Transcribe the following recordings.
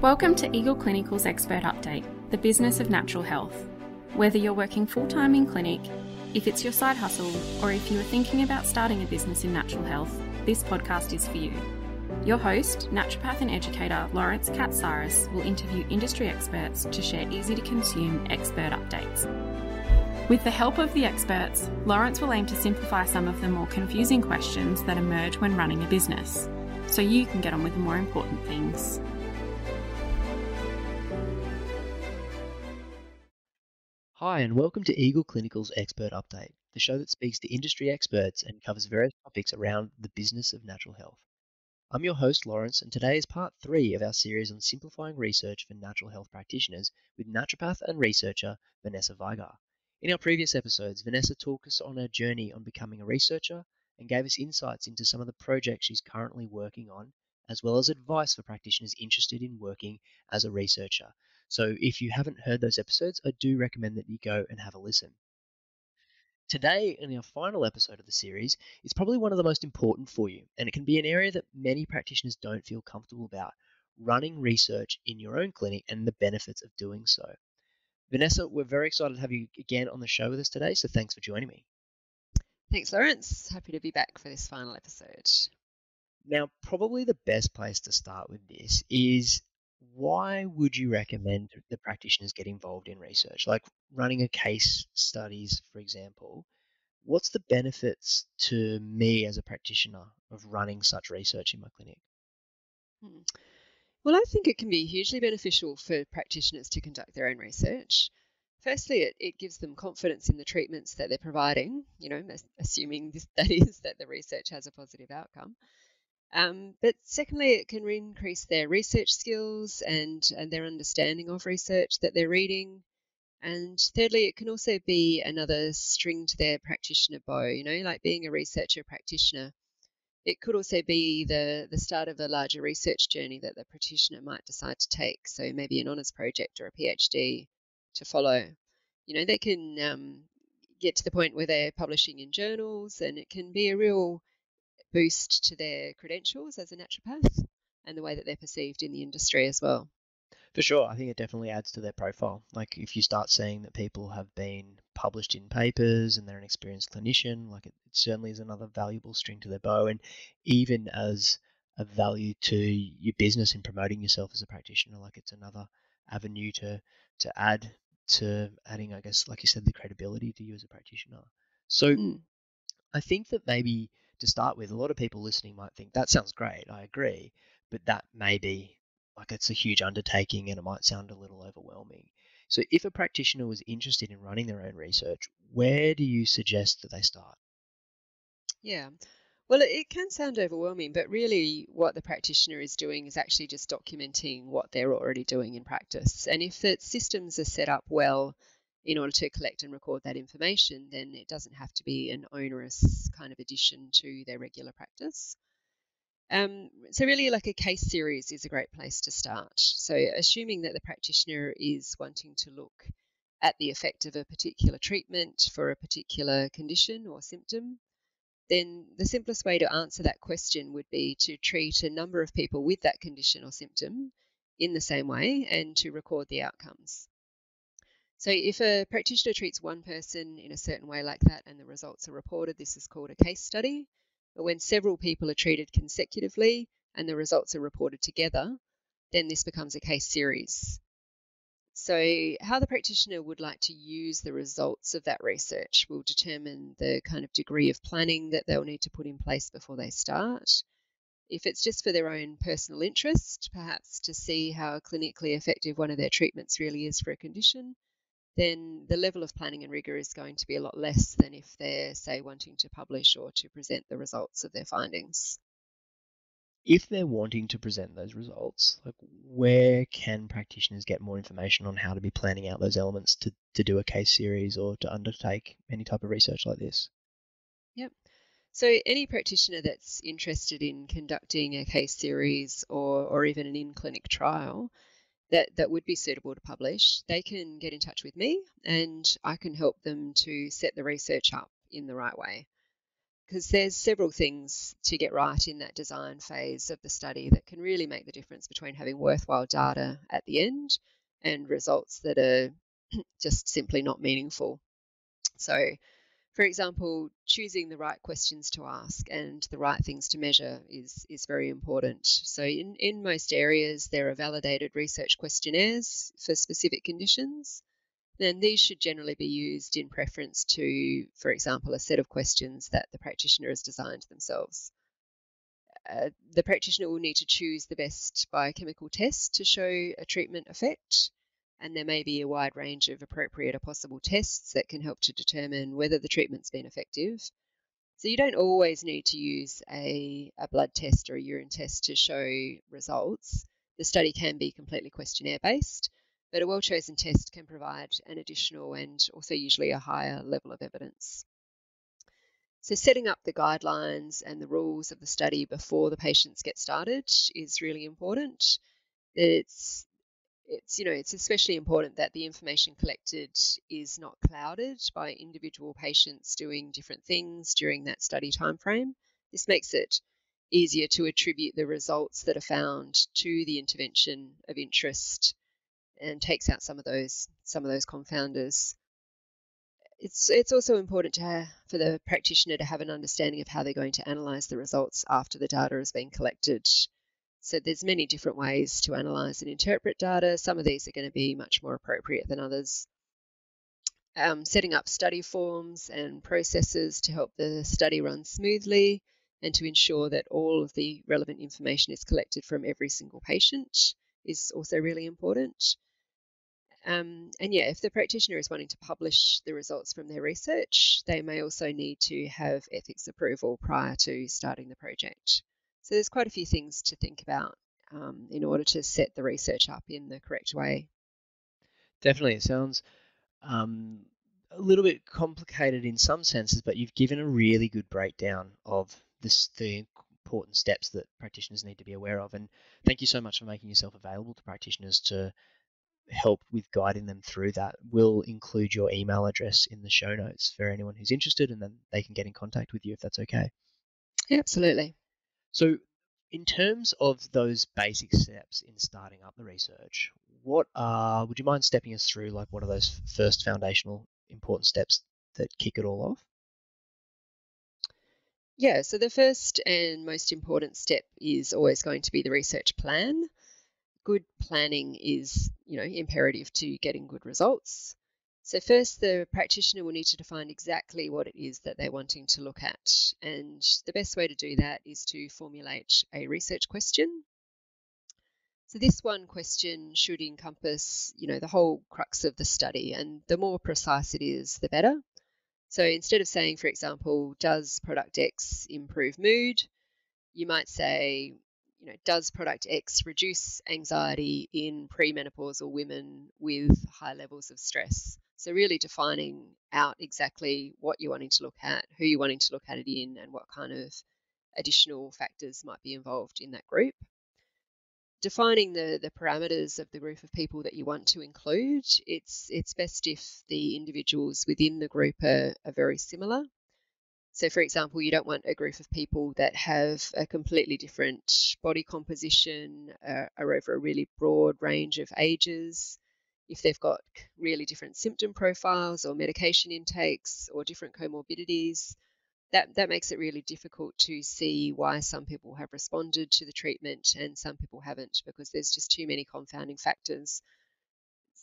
Welcome to Eagle Clinical's Expert Update, the business of natural health. Whether you're working full time in clinic, if it's your side hustle, or if you are thinking about starting a business in natural health, this podcast is for you. Your host, naturopath and educator Lawrence Katsaris, will interview industry experts to share easy to consume expert updates. With the help of the experts, Lawrence will aim to simplify some of the more confusing questions that emerge when running a business, so you can get on with the more important things. Hi, and welcome to Eagle Clinical's Expert Update, the show that speaks to industry experts and covers various topics around the business of natural health. I'm your host, Lawrence, and today is part three of our series on simplifying research for natural health practitioners with naturopath and researcher Vanessa Vigar. In our previous episodes, Vanessa took us on her journey on becoming a researcher and gave us insights into some of the projects she's currently working on, as well as advice for practitioners interested in working as a researcher. So if you haven't heard those episodes, I do recommend that you go and have a listen. Today, in our final episode of the series, is probably one of the most important for you, and it can be an area that many practitioners don't feel comfortable about running research in your own clinic and the benefits of doing so. Vanessa, we're very excited to have you again on the show with us today, so thanks for joining me. Thanks, Lawrence. Happy to be back for this final episode. Now, probably the best place to start with this is why would you recommend the practitioners get involved in research? Like running a case studies, for example, what's the benefits to me as a practitioner of running such research in my clinic? Hmm. Well, I think it can be hugely beneficial for practitioners to conduct their own research. Firstly, it, it gives them confidence in the treatments that they're providing, you know, assuming this, that is that the research has a positive outcome. Um, but secondly, it can increase their research skills and, and their understanding of research that they're reading. And thirdly, it can also be another string to their practitioner bow, you know, like being a researcher practitioner. It could also be the, the start of a larger research journey that the practitioner might decide to take. So maybe an honours project or a PhD to follow. You know, they can um, get to the point where they're publishing in journals, and it can be a real boost to their credentials as a naturopath and the way that they're perceived in the industry as well. For sure, I think it definitely adds to their profile. Like if you start seeing that people have been published in papers and they're an experienced clinician, like it, it certainly is another valuable string to their bow. And even as a value to your business in promoting yourself as a practitioner, like it's another avenue to to add to adding, I guess, like you said, the credibility to you as a practitioner. So mm. I think that maybe to start with, a lot of people listening might think that sounds great. I agree, but that may be like it's a huge undertaking and it might sound a little overwhelming. So, if a practitioner was interested in running their own research, where do you suggest that they start? Yeah. Well, it can sound overwhelming, but really what the practitioner is doing is actually just documenting what they're already doing in practice. And if the systems are set up well in order to collect and record that information, then it doesn't have to be an onerous kind of addition to their regular practice. Um, so, really, like a case series is a great place to start. So, assuming that the practitioner is wanting to look at the effect of a particular treatment for a particular condition or symptom, then the simplest way to answer that question would be to treat a number of people with that condition or symptom in the same way and to record the outcomes. So if a practitioner treats one person in a certain way like that and the results are reported, this is called a case study. But when several people are treated consecutively and the results are reported together, then this becomes a case series. So, how the practitioner would like to use the results of that research will determine the kind of degree of planning that they'll need to put in place before they start. If it's just for their own personal interest, perhaps to see how clinically effective one of their treatments really is for a condition, then the level of planning and rigor is going to be a lot less than if they're, say, wanting to publish or to present the results of their findings. If they're wanting to present those results, like where can practitioners get more information on how to be planning out those elements to, to do a case series or to undertake any type of research like this? Yep. So any practitioner that's interested in conducting a case series or, or even an in-clinic trial that, that would be suitable to publish, they can get in touch with me and I can help them to set the research up in the right way. because there's several things to get right in that design phase of the study that can really make the difference between having worthwhile data at the end and results that are just simply not meaningful. So, for example, choosing the right questions to ask and the right things to measure is, is very important. So, in, in most areas, there are validated research questionnaires for specific conditions then these should generally be used in preference to, for example, a set of questions that the practitioner has designed themselves. Uh, the practitioner will need to choose the best biochemical test to show a treatment effect, and there may be a wide range of appropriate or possible tests that can help to determine whether the treatment's been effective. So you don't always need to use a, a blood test or a urine test to show results. The study can be completely questionnaire based, but a well chosen test can provide an additional and also usually a higher level of evidence. So, setting up the guidelines and the rules of the study before the patients get started is really important. It's it's you know it's especially important that the information collected is not clouded by individual patients doing different things during that study timeframe. This makes it easier to attribute the results that are found to the intervention of interest and takes out some of those some of those confounders. It's it's also important to have, for the practitioner to have an understanding of how they're going to analyze the results after the data has been collected. So there's many different ways to analyze and interpret data. Some of these are going to be much more appropriate than others. Um, setting up study forms and processes to help the study run smoothly and to ensure that all of the relevant information is collected from every single patient is also really important. Um, and yeah, if the practitioner is wanting to publish the results from their research, they may also need to have ethics approval prior to starting the project. So there's quite a few things to think about um, in order to set the research up in the correct way. Definitely, it sounds um, a little bit complicated in some senses, but you've given a really good breakdown of this, the important steps that practitioners need to be aware of. And thank you so much for making yourself available to practitioners to help with guiding them through that. We'll include your email address in the show notes for anyone who's interested, and then they can get in contact with you if that's okay. Yeah, absolutely. So, in terms of those basic steps in starting up the research, what are, would you mind stepping us through, like, what are those first foundational important steps that kick it all off? Yeah, so the first and most important step is always going to be the research plan good planning is, you know, imperative to getting good results. So first, the practitioner will need to define exactly what it is that they're wanting to look at. And the best way to do that is to formulate a research question. So this one question should encompass, you know, the whole crux of the study, and the more precise it is, the better. So instead of saying, for example, does product X improve mood, you might say, you know, does product X reduce anxiety in premenopausal women with high levels of stress? So really defining out exactly what you're wanting to look at, who you're wanting to look at it in, and what kind of additional factors might be involved in that group. Defining the, the parameters of the group of people that you want to include, it's it's best if the individuals within the group are, are very similar so, for example, you don't want a group of people that have a completely different body composition, uh, are over a really broad range of ages. If they've got really different symptom profiles or medication intakes or different comorbidities, that, that makes it really difficult to see why some people have responded to the treatment and some people haven't because there's just too many confounding factors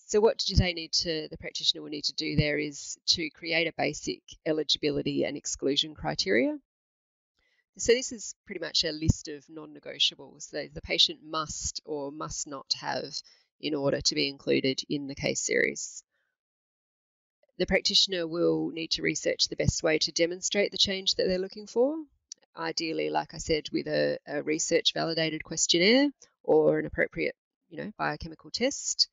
so what do they need to, the practitioner will need to do there is to create a basic eligibility and exclusion criteria. So this is pretty much a list of non-negotiables that the patient must or must not have in order to be included in the case series. The practitioner will need to research the best way to demonstrate the change that they're looking for, ideally, like I said, with a, a research validated questionnaire or an appropriate, you know, biochemical test.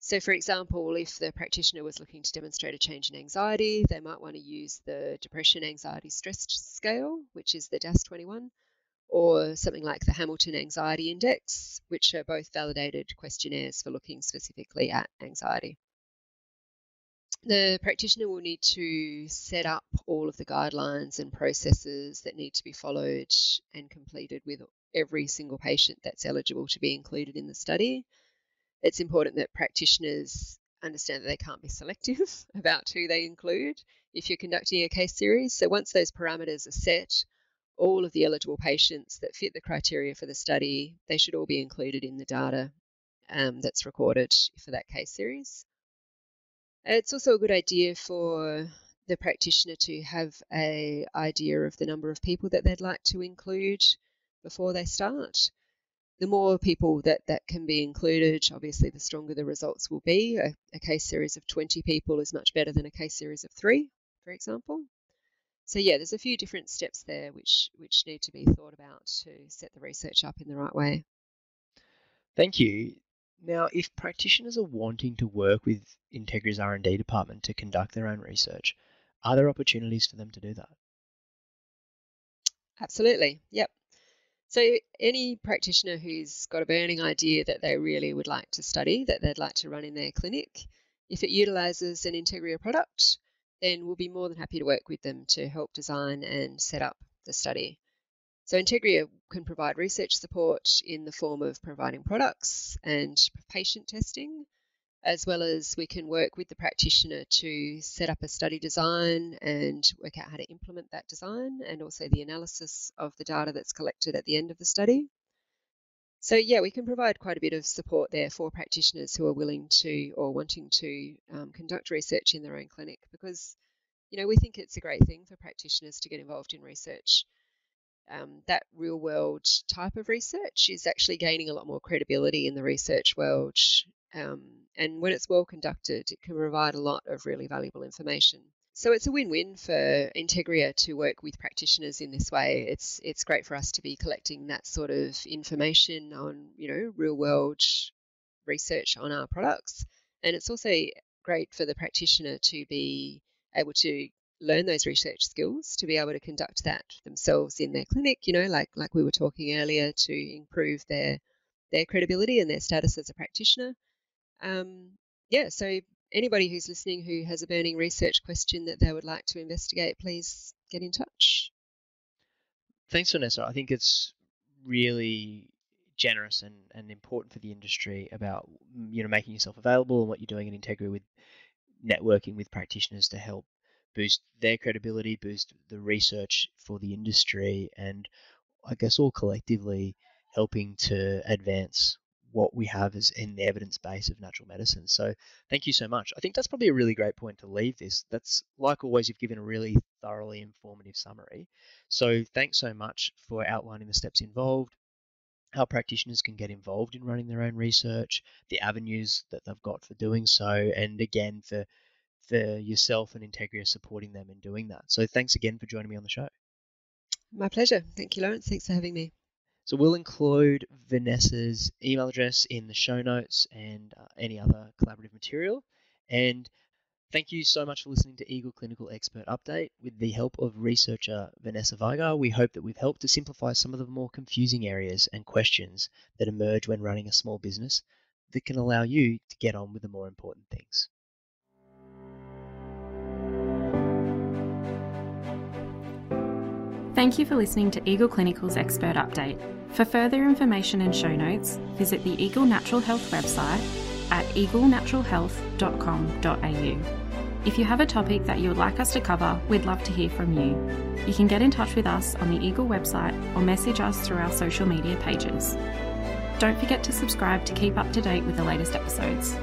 So, for example, if the practitioner was looking to demonstrate a change in anxiety, they might want to use the Depression Anxiety Stress Scale, which is the DASS 21, or something like the Hamilton Anxiety Index, which are both validated questionnaires for looking specifically at anxiety. the practitioner will need to set up all of the guidelines and processes that need to be followed and completed with every single patient that's eligible to be included in the study. It's important that practitioners understand that they can't be selective about who they include if you're conducting a case series. So once those parameters are set, all of the eligible patients that fit the criteria for the study, they should all be included in the data um, that's recorded for that case series. It's also a good idea for the practitioner to have a idea of the number of people that they'd like to include before they start. The more people that that can be included, obviously, the stronger the results will be. A, a case series of 20 people is much better than a case series of three, for example. So yeah, there's a few different steps there which which need to be thought about to set the research up in the right way. Thank you. Now, if practitioners are wanting to work with Integria's R&D department to conduct their own research, are there opportunities for them to do that? Absolutely. Yep. So any practitioner who's got a burning idea that they really would like to study, that they'd like to run in their clinic, if it utilizes an Integria product, then we'll be more than happy to work with them to help design and set up the study. So Integria can provide research support in the form of providing products and patient testing, as well as we can work with the practitioner to set up a study design and work out how to implement that design and also the analysis of the data that's collected at the end of the study. So yeah, we can provide quite a bit of support there for practitioners who are willing to or wanting to um, conduct research in their own clinic because, you know, we think it's a great thing for practitioners to get involved in research um, that real world type of research is actually gaining a lot more credibility in the research world. Um, and when it's well conducted, it can provide a lot of really valuable information. So it's a win-win for Integria to work with practitioners in this way. It's it's great for us to be collecting that sort of information on you know real world research on our products, and it's also great for the practitioner to be able to learn those research skills to be able to conduct that themselves in their clinic you know like like we were talking earlier to improve their their credibility and their status as a practitioner um, yeah so anybody who's listening who has a burning research question that they would like to investigate please get in touch. Thanks vanessa. I think it's really generous and, and important for the industry about mm, you know making yourself available and what you're doing in Integria with networking with practitioners to help boost their credibility, boost the research for the industry, and I guess all collectively helping to advance what we have is in the evidence base of natural medicine. So thank you so much. I think that's probably a really great point to leave this. That's like always, you've given a really thoroughly informative summary. So thanks so much for outlining the steps involved, how practitioners can get involved in running their own research, the avenues that they've got for doing so, and again for for yourself and Integria supporting them in doing that. So thanks again for joining me on the show. My pleasure. Thank you, Lawrence. Thanks for having me. So we'll include Vanessa's email address in the show notes and uh, any other collaborative material. And thank you so much for listening to Eagle Clinical Expert Update. With the help of researcher Vanessa Vigar, we hope that we've helped to simplify some of the more confusing areas and questions that emerge when running a small business that can allow you to get on with the more important things. Thank you for listening to Eagle Clinical's Expert Update. For further information and show notes, visit the Eagle Natural Health website at eaglenaturalhealth.com.au. If you have a topic that you would like us to cover, we'd love to hear from you. You can get in touch with us on the Eagle website or message us through our social media pages. Don't forget to subscribe to keep up to date with the latest episodes.